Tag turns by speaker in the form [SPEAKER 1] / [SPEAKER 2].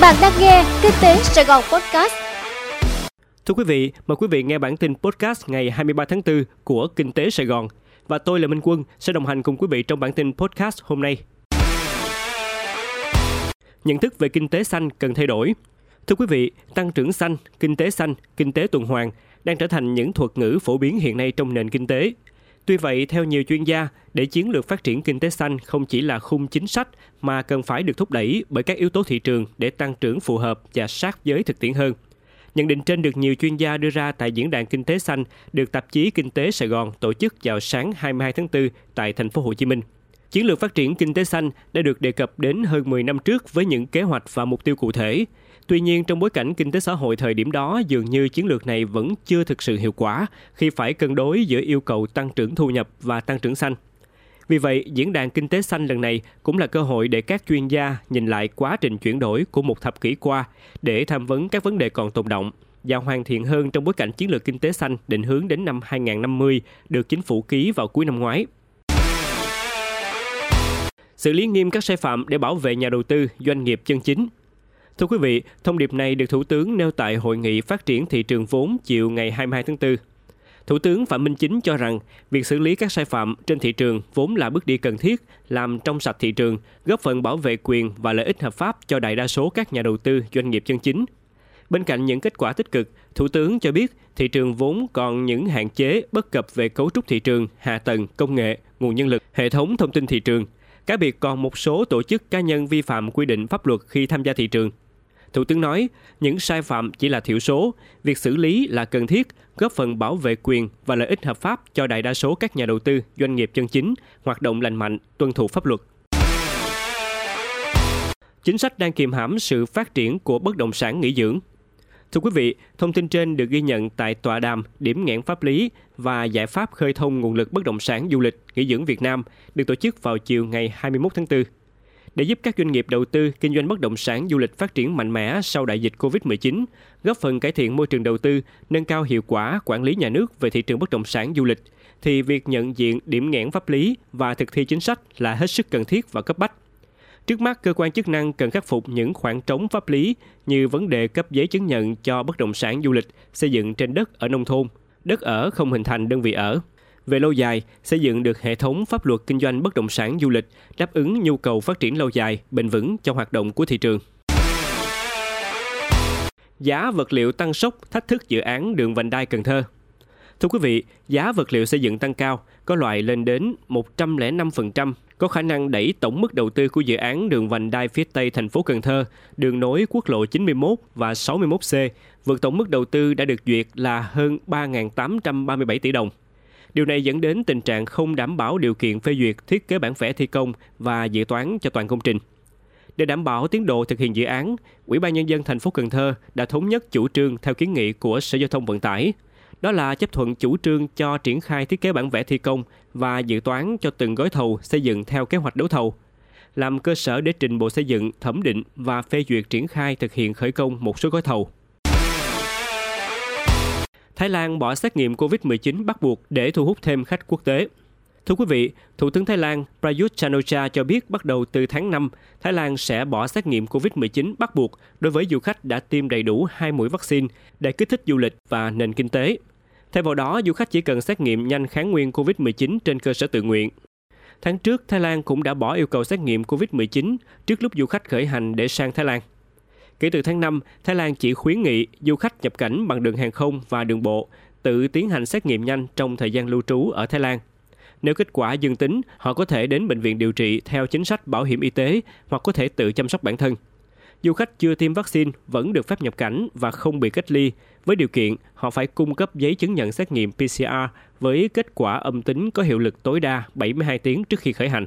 [SPEAKER 1] Bạn đang nghe Kinh tế Sài Gòn Podcast.
[SPEAKER 2] Thưa quý vị, mời quý vị nghe bản tin podcast ngày 23 tháng 4 của Kinh tế Sài Gòn. Và tôi là Minh Quân sẽ đồng hành cùng quý vị trong bản tin podcast hôm nay. Nhận thức về kinh tế xanh cần thay đổi. Thưa quý vị, tăng trưởng xanh, kinh tế xanh, kinh tế tuần hoàn đang trở thành những thuật ngữ phổ biến hiện nay trong nền kinh tế. Tuy vậy, theo nhiều chuyên gia, để chiến lược phát triển kinh tế xanh không chỉ là khung chính sách mà cần phải được thúc đẩy bởi các yếu tố thị trường để tăng trưởng phù hợp và sát với thực tiễn hơn. Nhận định trên được nhiều chuyên gia đưa ra tại diễn đàn kinh tế xanh được tạp chí Kinh tế Sài Gòn tổ chức vào sáng 22 tháng 4 tại thành phố Hồ Chí Minh. Chiến lược phát triển kinh tế xanh đã được đề cập đến hơn 10 năm trước với những kế hoạch và mục tiêu cụ thể. Tuy nhiên, trong bối cảnh kinh tế xã hội thời điểm đó, dường như chiến lược này vẫn chưa thực sự hiệu quả khi phải cân đối giữa yêu cầu tăng trưởng thu nhập và tăng trưởng xanh. Vì vậy, diễn đàn kinh tế xanh lần này cũng là cơ hội để các chuyên gia nhìn lại quá trình chuyển đổi của một thập kỷ qua để tham vấn các vấn đề còn tồn động và hoàn thiện hơn trong bối cảnh chiến lược kinh tế xanh định hướng đến năm 2050 được chính phủ ký vào cuối năm ngoái. Xử lý nghiêm các sai phạm để bảo vệ nhà đầu tư, doanh nghiệp chân chính. Thưa quý vị, thông điệp này được Thủ tướng nêu tại Hội nghị Phát triển thị trường vốn chiều ngày 22 tháng 4. Thủ tướng Phạm Minh Chính cho rằng việc xử lý các sai phạm trên thị trường vốn là bước đi cần thiết làm trong sạch thị trường, góp phần bảo vệ quyền và lợi ích hợp pháp cho đại đa số các nhà đầu tư doanh nghiệp chân chính. Bên cạnh những kết quả tích cực, Thủ tướng cho biết thị trường vốn còn những hạn chế bất cập về cấu trúc thị trường, hạ tầng, công nghệ, nguồn nhân lực, hệ thống thông tin thị trường. Cá biệt còn một số tổ chức cá nhân vi phạm quy định pháp luật khi tham gia thị trường. Thủ tướng nói, những sai phạm chỉ là thiểu số, việc xử lý là cần thiết, góp phần bảo vệ quyền và lợi ích hợp pháp cho đại đa số các nhà đầu tư, doanh nghiệp chân chính, hoạt động lành mạnh, tuân thủ pháp luật. Chính sách đang kiềm hãm sự phát triển của bất động sản nghỉ dưỡng. Thưa quý vị, thông tin trên được ghi nhận tại tọa đàm điểm nghẽn pháp lý và giải pháp khơi thông nguồn lực bất động sản du lịch nghỉ dưỡng Việt Nam được tổ chức vào chiều ngày 21 tháng 4 để giúp các doanh nghiệp đầu tư kinh doanh bất động sản du lịch phát triển mạnh mẽ sau đại dịch Covid-19, góp phần cải thiện môi trường đầu tư, nâng cao hiệu quả quản lý nhà nước về thị trường bất động sản du lịch, thì việc nhận diện điểm nghẽn pháp lý và thực thi chính sách là hết sức cần thiết và cấp bách. Trước mắt, cơ quan chức năng cần khắc phục những khoảng trống pháp lý như vấn đề cấp giấy chứng nhận cho bất động sản du lịch xây dựng trên đất ở nông thôn, đất ở không hình thành đơn vị ở, về lâu dài, xây dựng được hệ thống pháp luật kinh doanh bất động sản du lịch đáp ứng nhu cầu phát triển lâu dài, bền vững cho hoạt động của thị trường. Giá vật liệu tăng sốc thách thức dự án đường vành đai Cần Thơ. Thưa quý vị, giá vật liệu xây dựng tăng cao, có loại lên đến 105%, có khả năng đẩy tổng mức đầu tư của dự án đường vành đai phía Tây thành phố Cần Thơ, đường nối quốc lộ 91 và 61C, vượt tổng mức đầu tư đã được duyệt là hơn 3.837 tỷ đồng. Điều này dẫn đến tình trạng không đảm bảo điều kiện phê duyệt thiết kế bản vẽ thi công và dự toán cho toàn công trình. Để đảm bảo tiến độ thực hiện dự án, Ủy ban nhân dân thành phố Cần Thơ đã thống nhất chủ trương theo kiến nghị của Sở Giao thông Vận tải. Đó là chấp thuận chủ trương cho triển khai thiết kế bản vẽ thi công và dự toán cho từng gói thầu xây dựng theo kế hoạch đấu thầu, làm cơ sở để trình Bộ Xây dựng thẩm định và phê duyệt triển khai thực hiện khởi công một số gói thầu. Thái Lan bỏ xét nghiệm COVID-19 bắt buộc để thu hút thêm khách quốc tế. Thưa quý vị, Thủ tướng Thái Lan Prayut Chan-o-cha cho biết bắt đầu từ tháng 5, Thái Lan sẽ bỏ xét nghiệm COVID-19 bắt buộc đối với du khách đã tiêm đầy đủ hai mũi vaccine để kích thích du lịch và nền kinh tế. Thay vào đó, du khách chỉ cần xét nghiệm nhanh kháng nguyên COVID-19 trên cơ sở tự nguyện. Tháng trước, Thái Lan cũng đã bỏ yêu cầu xét nghiệm COVID-19 trước lúc du khách khởi hành để sang Thái Lan. Kể từ tháng 5, Thái Lan chỉ khuyến nghị du khách nhập cảnh bằng đường hàng không và đường bộ tự tiến hành xét nghiệm nhanh trong thời gian lưu trú ở Thái Lan. Nếu kết quả dương tính, họ có thể đến bệnh viện điều trị theo chính sách bảo hiểm y tế hoặc có thể tự chăm sóc bản thân. Du khách chưa tiêm vaccine vẫn được phép nhập cảnh và không bị cách ly, với điều kiện họ phải cung cấp giấy chứng nhận xét nghiệm PCR với kết quả âm tính có hiệu lực tối đa 72 tiếng trước khi khởi hành.